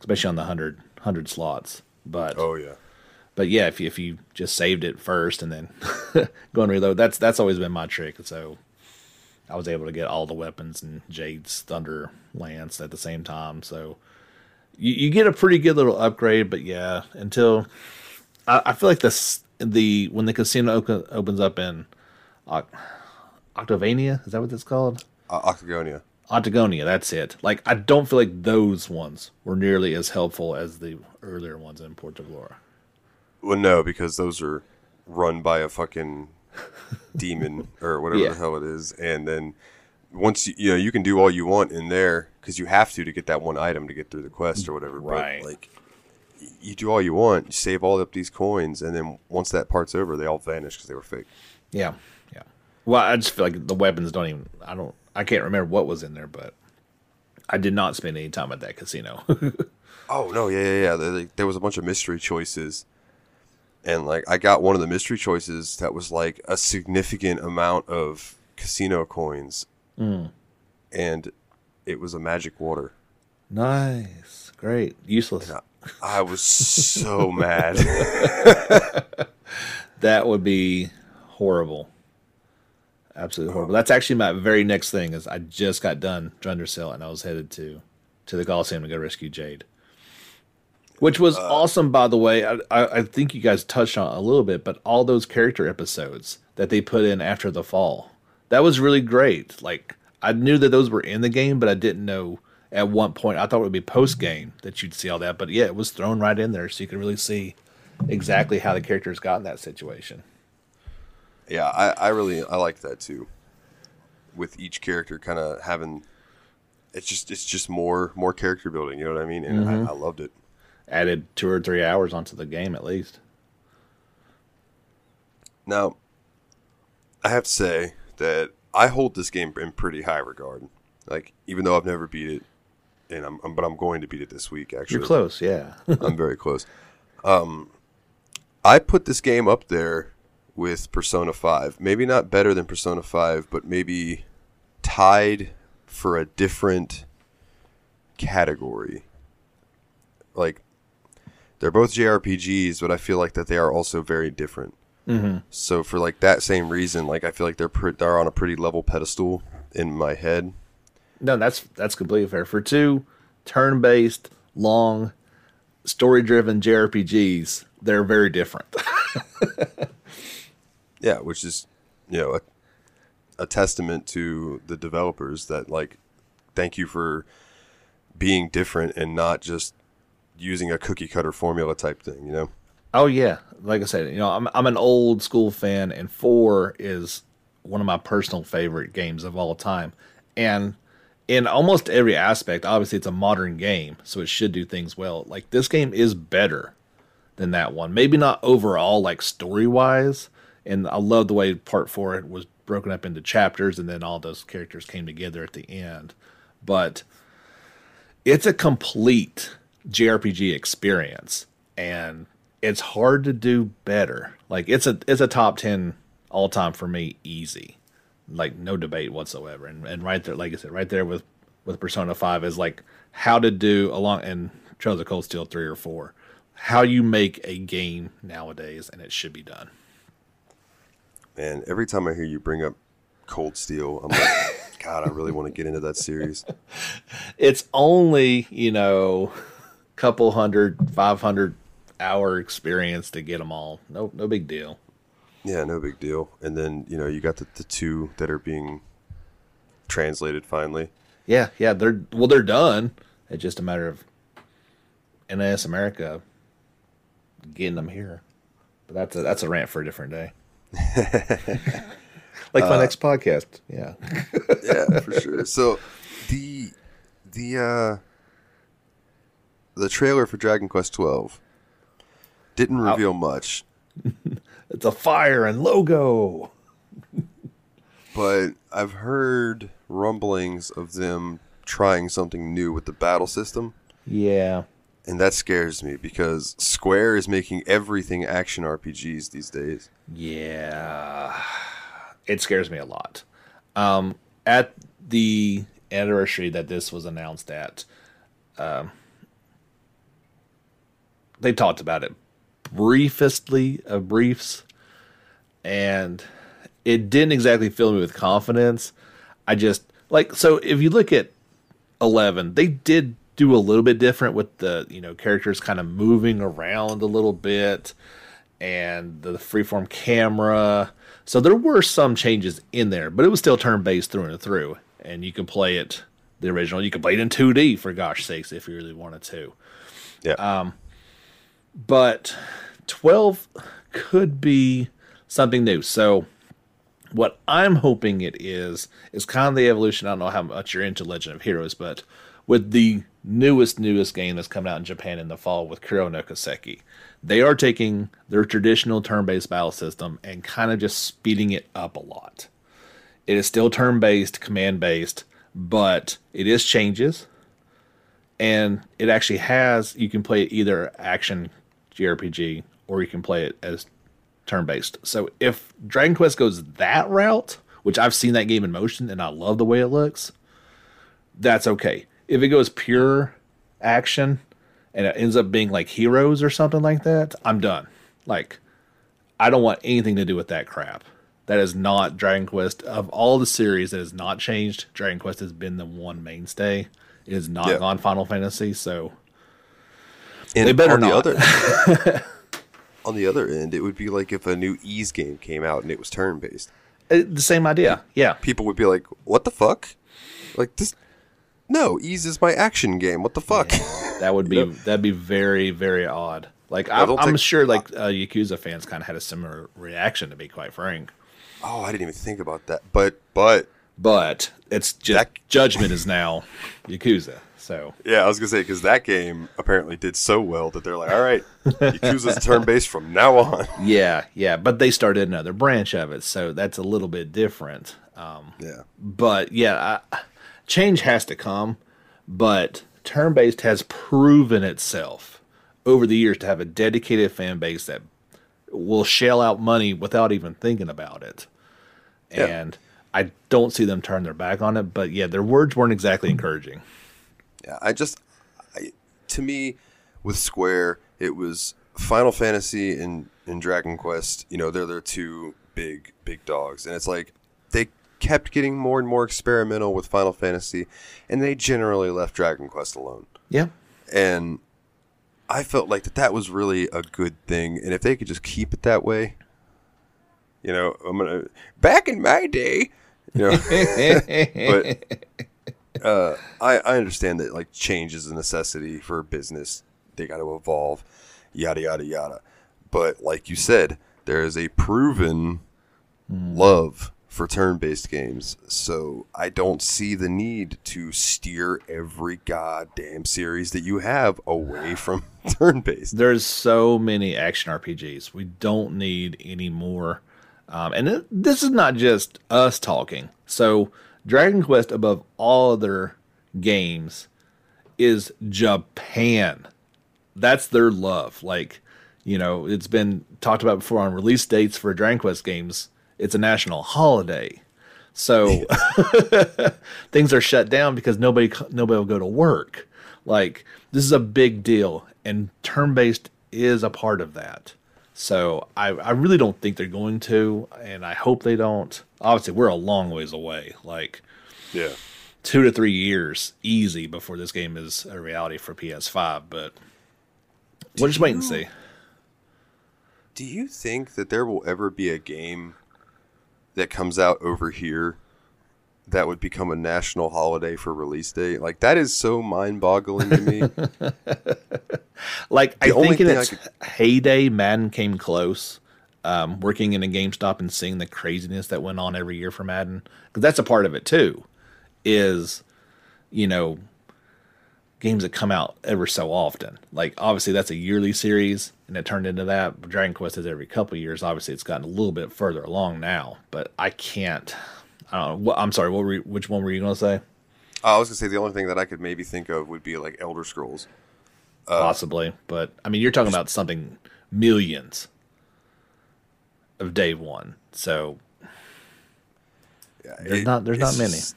especially on the 100, 100 slots. But Oh yeah. But yeah, if you, if you just saved it first and then go and reload, that's that's always been my trick. So I was able to get all the weapons and Jade's Thunder Lance at the same time. So you, you get a pretty good little upgrade, but yeah, until I, I feel like this the when the casino open, opens up in Oc- Octavania, is that what it's called? Uh, Octagonia. Octagonia, that's it. Like I don't feel like those ones were nearly as helpful as the earlier ones in Porto Glora. Well, no, because those are run by a fucking demon or whatever Yeah. the hell it is, and then once you you know you can do all you want in there because you have to to get that one item to get through the quest or whatever. Right. But like, you do all you want, you save all up these coins, and then once that part's over, they all vanish because they were fake. Yeah, yeah. Well, I just feel like the weapons don't even. I don't. I can't remember what was in there, but I did not spend any time at that casino. Oh no, yeah, yeah, yeah. There, there was a bunch of mystery choices, and like I got one of the mystery choices that was like a significant amount of casino coins, mm. and it was a magic water. Nice, great, useless. I, I was so mad. That would be horrible. Absolutely oh. horrible. That's actually my very next thing. Is I just got done Dundrasil and I was headed to to the Coliseum to go rescue Jade, which was uh, awesome. By the way, I, I, I think you guys touched on it a little bit, but all those character episodes that they put in after the fall, that was really great. Like I knew that those were in the game, but I didn't know at one point. I thought it would be post game that you'd see all that, but yeah, it was thrown right in there, so you could really see exactly how the characters got in that situation. yeah, I, I really I like that too. With each character kind of having, it's just it's just more more character building. You know what I mean? And I, mm-hmm. I loved it. Added two or three hours onto the game at least. Now, I have to say that I hold this game in pretty high regard. Like, even though I've never beat it, and I'm, I'm- but I'm going to beat it this week. Actually, You're close, yeah. I'm very close. Um, I put this game up there with Persona Five. Maybe not better than Persona Five, but maybe tied for a different category. Like, they're both JRPGs, but I feel like that they are also very different. mm-hmm. So for like that same reason, like I feel like they're pre- they're on a pretty level pedestal in my head. No, that's that's completely fair. For two turn-based, long, story-driven JRPGs, they're very different. Yeah, which is you know a, a testament to the developers that like thank you for being different and not just using a cookie cutter formula type thing. You know. oh yeah, like I said, you know, I'm I'm an old school fan, and four is one of my personal favorite games of all time, and in almost every aspect, obviously it's a modern game, so it should do things well. Like this game is better than that one. Maybe not overall, like story wise. And I love the way part four was broken up into chapters, and then all those characters came together at the end. But it's a complete JRPG experience, and it's hard to do better. Like it's a it's a top ten all time for me, easy, like no debate whatsoever. And and right there, like I said, right there with with Persona Five is like how to do along and Trails of Cold Steel three or four, how you make a game nowadays, and it should be done. Man, every time I hear you bring up Cold Steel, I'm like, God, I really want to get into that series. It's only you know, couple hundred, five hundred hour experience to get them all. No no big deal. Yeah, no big deal. And then you know you got the, the two that are being translated finally. Yeah, yeah, they're well, they're done. It's just a matter of NIS America getting them here. But that's a that's a rant for a different day. like my next podcast. Yeah. yeah, for sure. So the the uh the trailer for Dragon Quest twelve didn't reveal much, It's a fire and logo. but I've heard rumblings of them trying something new with the battle system. Yeah. And that scares me because Square is making everything action RPGs these days. Yeah. It scares me a lot. Um, at the anniversary that this was announced at, um, they talked about it briefestly of briefs, and it didn't exactly fill me with confidence. I just like so if you look at 11 they did do a little bit different with the you know characters kind of moving around a little bit and the freeform camera so there were some changes in there but it was still turn based through and through and you can play it the original you could play it in 2d for gosh sakes if you really wanted to Yeah. Um, but 12 could be something new so what I'm hoping it is is kind of the evolution. I don't know how much you're into Legend of Heroes, but with the newest newest game that's coming out in Japan in the fall with Kuro no Kiseki, they are taking their traditional turn-based battle system and kind of just speeding it up a lot. It is still turn-based, command-based, but it is changes. and it actually has you can play it either action JRPG or you can play it as turn based. So if Dragon Quest goes that route, which I've seen that game in motion and I love the way it looks, that's okay. If it goes pure action and it ends up being like heroes or something like that, I'm done. Like, I don't want anything to do with that crap. That is not Dragon Quest. Of all the series that has not changed, Dragon Quest has been the one mainstay. It has not Yeah. gone Final Fantasy, so And They better on not. The other, on the other end, it would be like if a new Ys game came out and it was turn based. uh, the same idea. Yeah. People would be like, "What the fuck? Like this? No, Ys is my action game. What the fuck?" That would be that'd be very very odd. Like I'm, don't I'm sure like uh, Yakuza fans kind of had a similar reaction to be quite frank. oh, I didn't even think about that. But but But it's just That- Judgment is now Yakuza. So yeah, I was gonna say because that game apparently did so well that they're like, "All right, Yakuza's turn based from now on." yeah, yeah. But they started another branch of it, so that's a little bit different. Um, Yeah. but yeah, I, change has to come. But turn based has proven itself over the years to have a dedicated fan base that will shell out money without even thinking about it. Yeah. And I don't see them turn their back on it. But yeah, their words weren't exactly encouraging. Yeah, I just, I, to me, with Square, it was Final Fantasy and, and Dragon Quest. You know, they're their two big big dogs, and it's like they kept getting more and more experimental with Final Fantasy, and they generally left Dragon Quest alone. Yeah. And I felt like that that was really a good thing, and if they could just keep it that way, you know, I'm gonna back in my day, you know, but uh, I I understand that like change is a necessity for business. They got to evolve, yada yada yada. But like you said, there is a proven love for turn-based games, so I don't see the need to steer every goddamn series that you have away from turn-based. There's so many action RPGs. We don't need any more. Um, and it, this is not just us talking. So, Dragon Quest, above all other games, is Japan. That's their love. Like, you know, it's been talked about before on release dates for Dragon Quest games. It's a national holiday. So things are shut down because nobody nobody will go to work. Like this is a big deal, and term based is a part of that. So I, I really don't think they're going to, and I hope they don't. Obviously, we're a long ways away, like Yeah. two to three years easy before this game is a reality for PS5. But we'll just wait and see. Do you think that there will ever be a game that comes out over here that would become a national holiday for release date? Like that is so mind-boggling to me. Like I The only think in I its heyday, Madden came close. Um, working in a GameStop and seeing the craziness that went on every year for Madden, because that's a part of it too. Is you know games that come out ever so often. Like obviously that's a yearly series, and it turned into that. Dragon Quest is every couple of years. Obviously, it's gotten a little bit further along now. But I can't. Uh, I don't know. What, I'm sorry. What were you, which one were you going to say? Uh, I was gonna say the only thing that I could maybe think of would be like Elder Scrolls. Uh, possibly. But I mean, you're talking about something millions of day one. So Yeah, There's it- not- there's not many. just-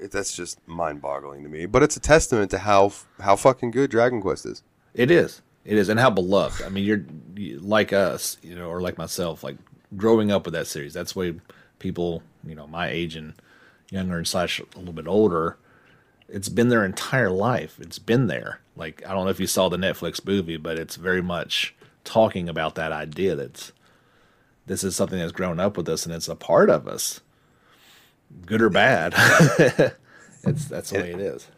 it- that's just mind-boggling to me. But it's a testament to how how fucking good Dragon Quest is. it is, it is, and how beloved. I mean, you're you, like us, you know, or like myself, like growing up with that series. That's why people, you know, my age and younger and slash a little bit older. It's been their entire life. It's been there. Like I don't know if you saw the Netflix movie, but it's very much talking about that idea that's this is something that's grown up with us and it's a part of us, good or bad. it's that's the way it is.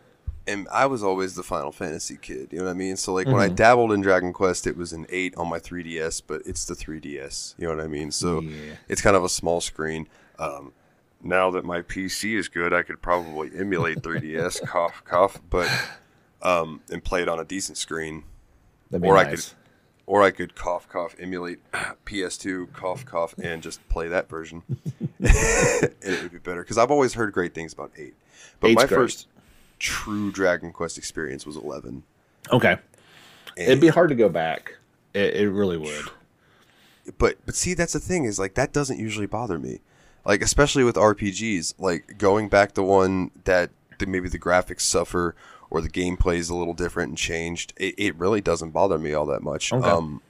and I was always the Final Fantasy kid. You know what I mean? So like when I dabbled in Dragon Quest, it was an eight on my 3DS, but it's the 3DS. You know what I mean? So Yeah. it's kind of a small screen. Um, now that my PC is good, I could probably emulate 3DS, cough, cough, but um, and play it on a decent screen, That'd be or I could, or I could cough, cough, emulate PS2, cough, cough, and just play that version, and it would be better because I've always heard great things about eight. But Eight's my great. first true Dragon Quest experience was 11. Okay. And- It'd be hard to go back. It, it really would. but but see that's the thing is like that doesn't usually bother me like especially with rpgs like going back to one that the, maybe the graphics suffer or the gameplay is a little different and changed it, it really doesn't bother me all that much Okay. um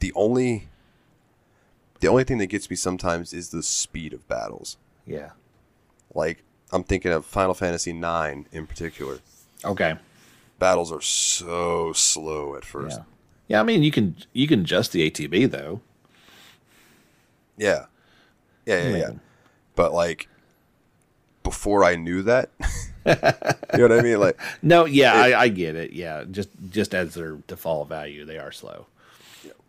the only the only thing that gets me sometimes is the speed of battles Yeah. like i'm thinking of final fantasy 9 in particular Okay. battles are so slow at first Yeah. Yeah, I mean you can you can adjust the ATB though. Yeah. Yeah, yeah, yeah. But like before I knew that, you know what I mean? Like No, yeah, I, I get it. Yeah, just just as their default value, they are slow.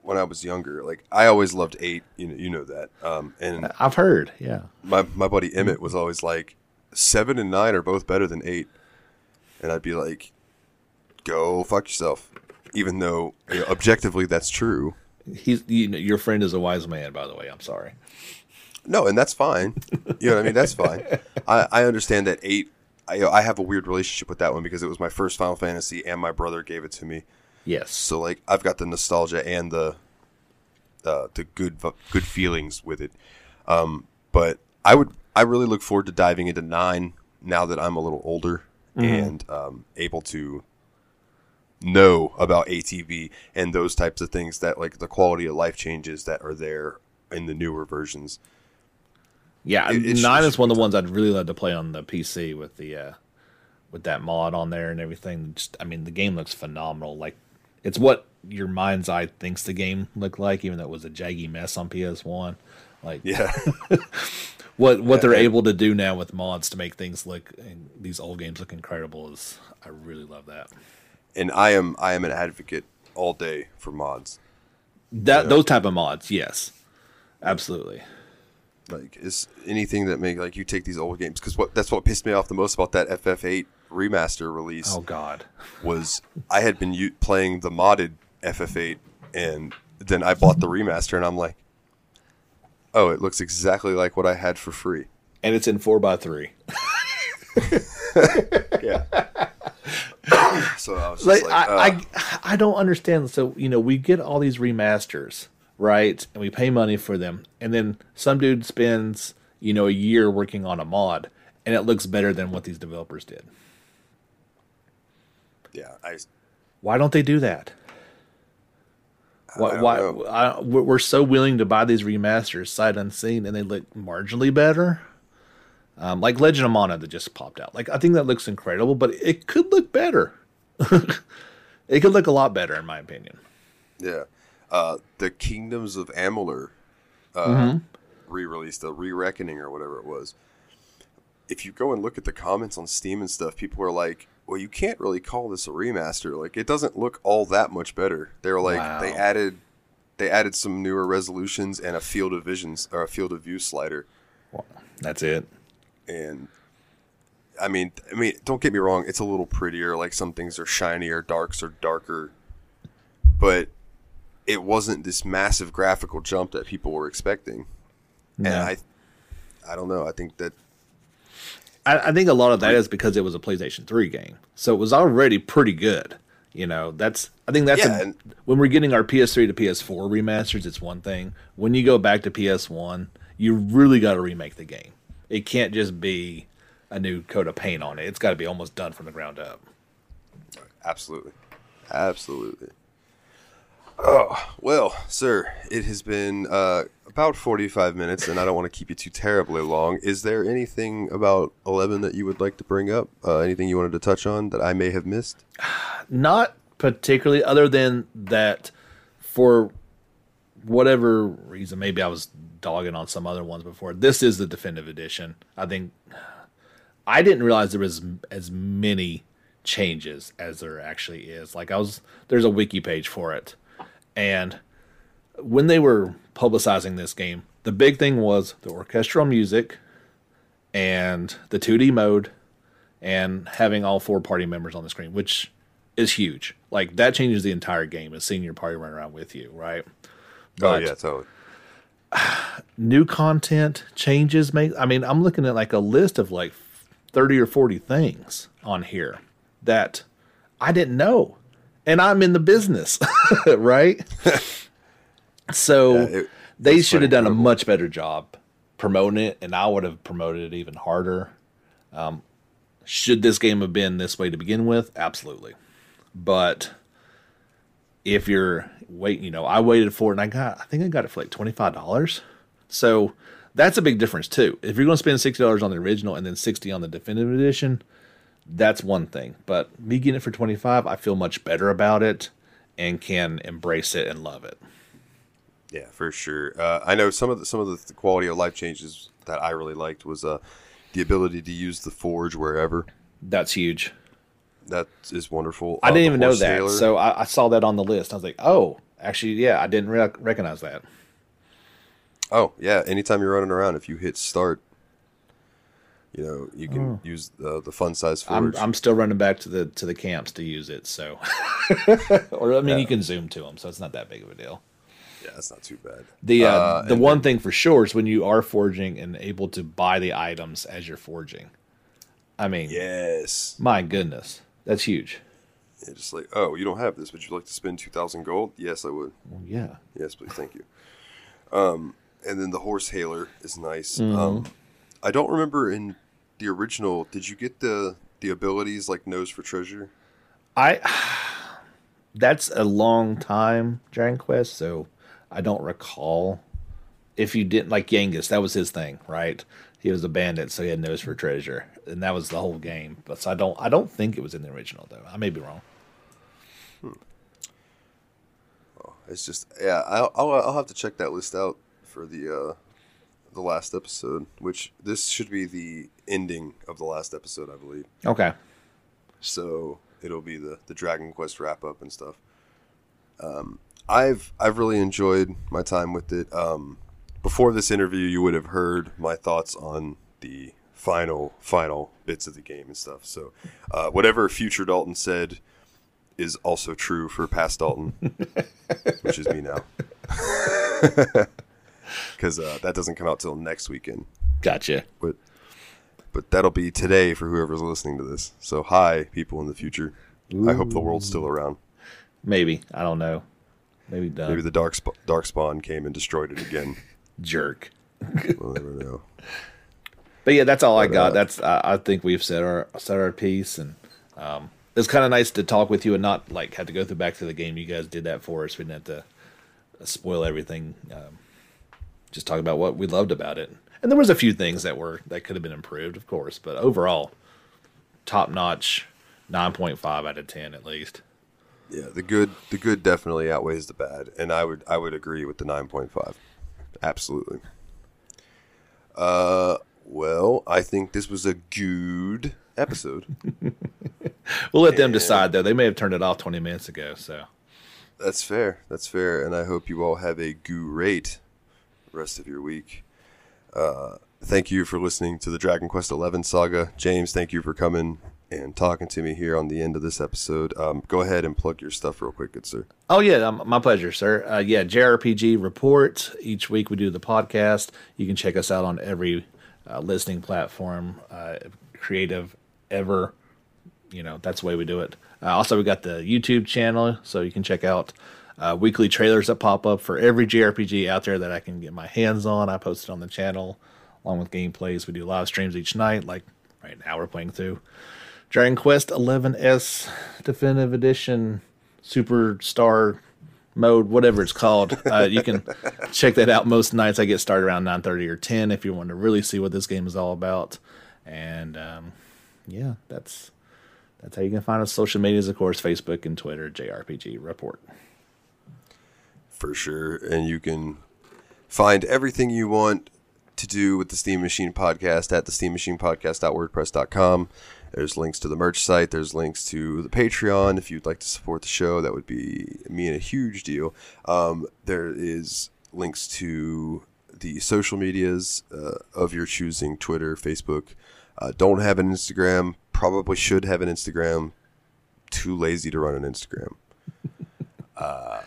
when I was younger, like I always loved 8, you know, you know that. Um and I've heard. Yeah. my my buddy Emmett was always like 7 and 9 are both better than 8. And I'd be like go fuck yourself. Even though you know, objectively that's true. He's you know, your friend is a wise man, by the way. I'm sorry. No, and that's fine. You know what I mean? That's fine. I, I understand that eight. I, I have a weird relationship with that one because it was my first Final Fantasy, and my brother gave it to me. Yes. So like, I've got the nostalgia and the uh, the good good feelings with it. Um, but I would I really look forward to diving into nine now that I'm a little older and um, able to know about ATB and those types of things that like the quality of life changes that are there in the newer versions. Yeah, It- nine is one of the ones I'd really love to play on the PC with the uh, with that mod on there and everything. Just, I mean, the game looks phenomenal. Like, it's what your mind's eye thinks the game looked like, even though it was a jaggy mess on PS One. Like, Yeah. what what they're and- able to do now with mods to make things look and these old games look incredible is I really love that. and I am I am an advocate all day for mods. That those type of mods, yes, absolutely. Like is anything that make like you take these old games because what that's what pissed me off the most about that FF8 remaster release Oh God, was I had been u- playing the modded FF8 and then I bought the remaster and I'm like, oh, it looks exactly like what I had for free. and it's in four x three. Yeah. so I was just like, like, I, "Ugh." I uh, I don't understand. So you know, we get all these remasters, right? And we pay money for them, and then some dude spends you know a year working on a mod, and it looks better than what these developers did. yeah, I Why don't they do that? Why? why. I, we're we're so willing to buy these remasters sight unseen, and they look marginally better. Um, like Legend of Mana that just popped out. Like I think that looks incredible, but it could look better. it could look a lot better, in my opinion. Yeah. Uh, the Kingdoms of Amalur uh, Mm-hmm. re-released, the re-reckoning or whatever it was. If you go and look at the comments on Steam and stuff, people are like, "Well, you can't really call this a remaster. Like, it doesn't look all that much better." They're like, Wow. they added, they added some newer resolutions and a field of visions or a field of view slider. That's it. And I mean, I mean, don't get me wrong, it's a little prettier. Like some things are shinier, darks are darker, but it wasn't this massive graphical jump that people were expecting. No. And I, I don't know. I think that I, I think a lot of that is because it was a PlayStation 3 game. So it was already pretty good. You know, that's I think that's Yeah, a- when we're getting our PS3 to PS4 remasters, it's one thing. When you go back to PS1, you really got to remake the game. It can't just be a new coat of paint on it. It's got to be almost done from the ground up. absolutely, absolutely. Oh well, sir, it has been uh, about forty-five minutes, and I don't want to keep you too terribly long. Is there anything about Eleven that you would like to bring up? Uh, anything you wanted to touch on that I may have missed? Not particularly, other than that, for whatever reason, maybe I was dogging on some other ones before. This is the definitive edition. I think I didn't realize there was as many changes as there actually is. Like I was, there's a wiki page for it, and when they were publicizing this game, the big thing was the orchestral music and the 2D mode and having all four party members on the screen, which is huge. Like that changes the entire game is seeing your party run around with you, right? oh yeah, totally. new content changes make I mean, I'm looking at like a list of like 30 or 40 things on here that I didn't know, and I'm in the business, right? so Yeah, it- they should have done a much better job promoting it, and I would have promoted it even harder. Um, should this game have been this way to begin with? Absolutely, but if you're waiting, you know, I waited for it and I got, I think I got it for like twenty five dollars. So that's a big difference too. If you're going to spend sixty dollars on the original and then sixty on the definitive edition, that's one thing. But me getting it for twenty five, I feel much better about it and can embrace it and love it. Yeah, for sure. Uh, I know some of the some of the quality of life changes that I really liked was uh, the ability to use the forge wherever. That's huge. That is wonderful. I Uh, didn't even know that, sailor- so I, I saw that on the list. I was like, oh, actually, yeah, I didn't rec- recognize that. Oh yeah, anytime you're running around, if you hit start, you know you can use the the fun size Oh. I'm. I'm still running back to the to the camps to use it. So, or I mean, you can zoom to them, so it's not that big of a deal. yeah, that's not too bad. The uh, Uh, the and one thing for sure is when you are forging and able to buy the items as you're forging. I mean, Yes, my goodness, that's huge. yeah, just like oh, you don't have this, would you like to spend two thousand gold? Yes, I would. Well, yeah, Yes, please, thank you. Um, and then the horse hailer is nice. Mm-hmm. Um, I don't remember in the original. Did you get the the abilities like nose for treasure? I that's a long time Dragon Quest, so I don't recall if you didn't like Yangus. That was his thing, right? He was a bandit, so he had nose for treasure, and that was the whole game. But so I don't, I don't think it was in the original though. I may be wrong. It's just yeah. I'll I'll, I'll have to check that list out for the uh, the last episode, which this should be the ending of the last episode, I believe. Okay, So it'll be the the Dragon Quest wrap up and stuff. Um, I've I've really enjoyed my time with it. Um, before this interview, you would have heard my thoughts on the final final bits of the game and stuff. So uh, whatever future Dalton said is also true for past Dalton, which is me now. Because uh, that doesn't come out till next weekend gotcha. but but that'll be today for whoever's listening to this. So hi, people in the future. I hope the world's still around. Maybe I don't know. Maybe done. Maybe the dark sp- dark spawn came and destroyed it again. jerk. we'll never know. But yeah, that's all I got. uh, That's I I think we've said our said our piece, and um, it's kind of nice to talk with you and not like have to go through back to the game. You guys did that for us. We didn't have to spoil everything. Um, just talk about what we loved about it, and there was a few things that were that could have been improved, of course, but overall, top notch, nine point five out of ten at least. Yeah, the good the good definitely outweighs the bad, and I would I would agree with the nine point five. Absolutely. Uh, well, I think this was a good episode. We'll let them decide though. They may have turned it off twenty minutes ago, so. That's fair. That's fair. And I hope you all have a great rest of your week. Uh, thank you for listening to the Dragon Quest XI saga. James, thank you for coming and talking to me here on the end of this episode. Um, go ahead and plug your stuff real quick, good sir. Oh yeah, um, my pleasure, sir. Uh, yeah, JRPG report. Each week we do the podcast. You can check us out on every uh, listening platform, uh, creative ever. You know that's the way we do it. Uh, also, we got the YouTube channel, so you can check out uh, weekly trailers that pop up for every JRPG out there that I can get my hands on. I post it on the channel along with gameplays. We do live streams each night. Like right now, we're playing through Dragon Quest 11S Definitive Edition Superstar mode, whatever it's called. Uh, you can check that out most nights. I get started around 9:30 or 10 if you want to really see what this game is all about. And um, yeah, that's that's how you can find us. Social medias, of course, Facebook and Twitter, JRPG Report. For sure. And you can find everything you want to do with the Steam Machine Podcast at the steammachinepodcast.wordpress.com. There's links to the merch site. There's links to the Patreon. If you'd like to support the show, that would be me and a huge deal. Um, there is links to the social medias uh, of your choosing Twitter, Facebook. Uh, don't have an Instagram. Probably should have an Instagram. Too lazy to run an Instagram. Uh,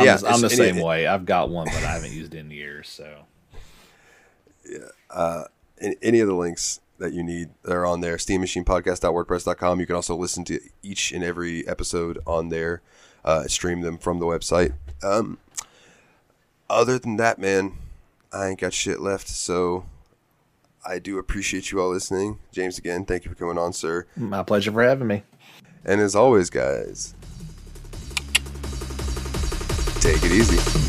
I'm, yeah, the, I'm the same and- way. I've got one, but I haven't used it in years. So in any of the links that you need they're on there. SteamMachinePodcast.wordpress.com. You can also listen to each and every episode on there. Uh, stream them from the website. Um, other than that, man, I ain't got shit left. So I do appreciate you all listening. James, again, thank you for coming on, sir. My pleasure for having me. And as always, guys, take it easy.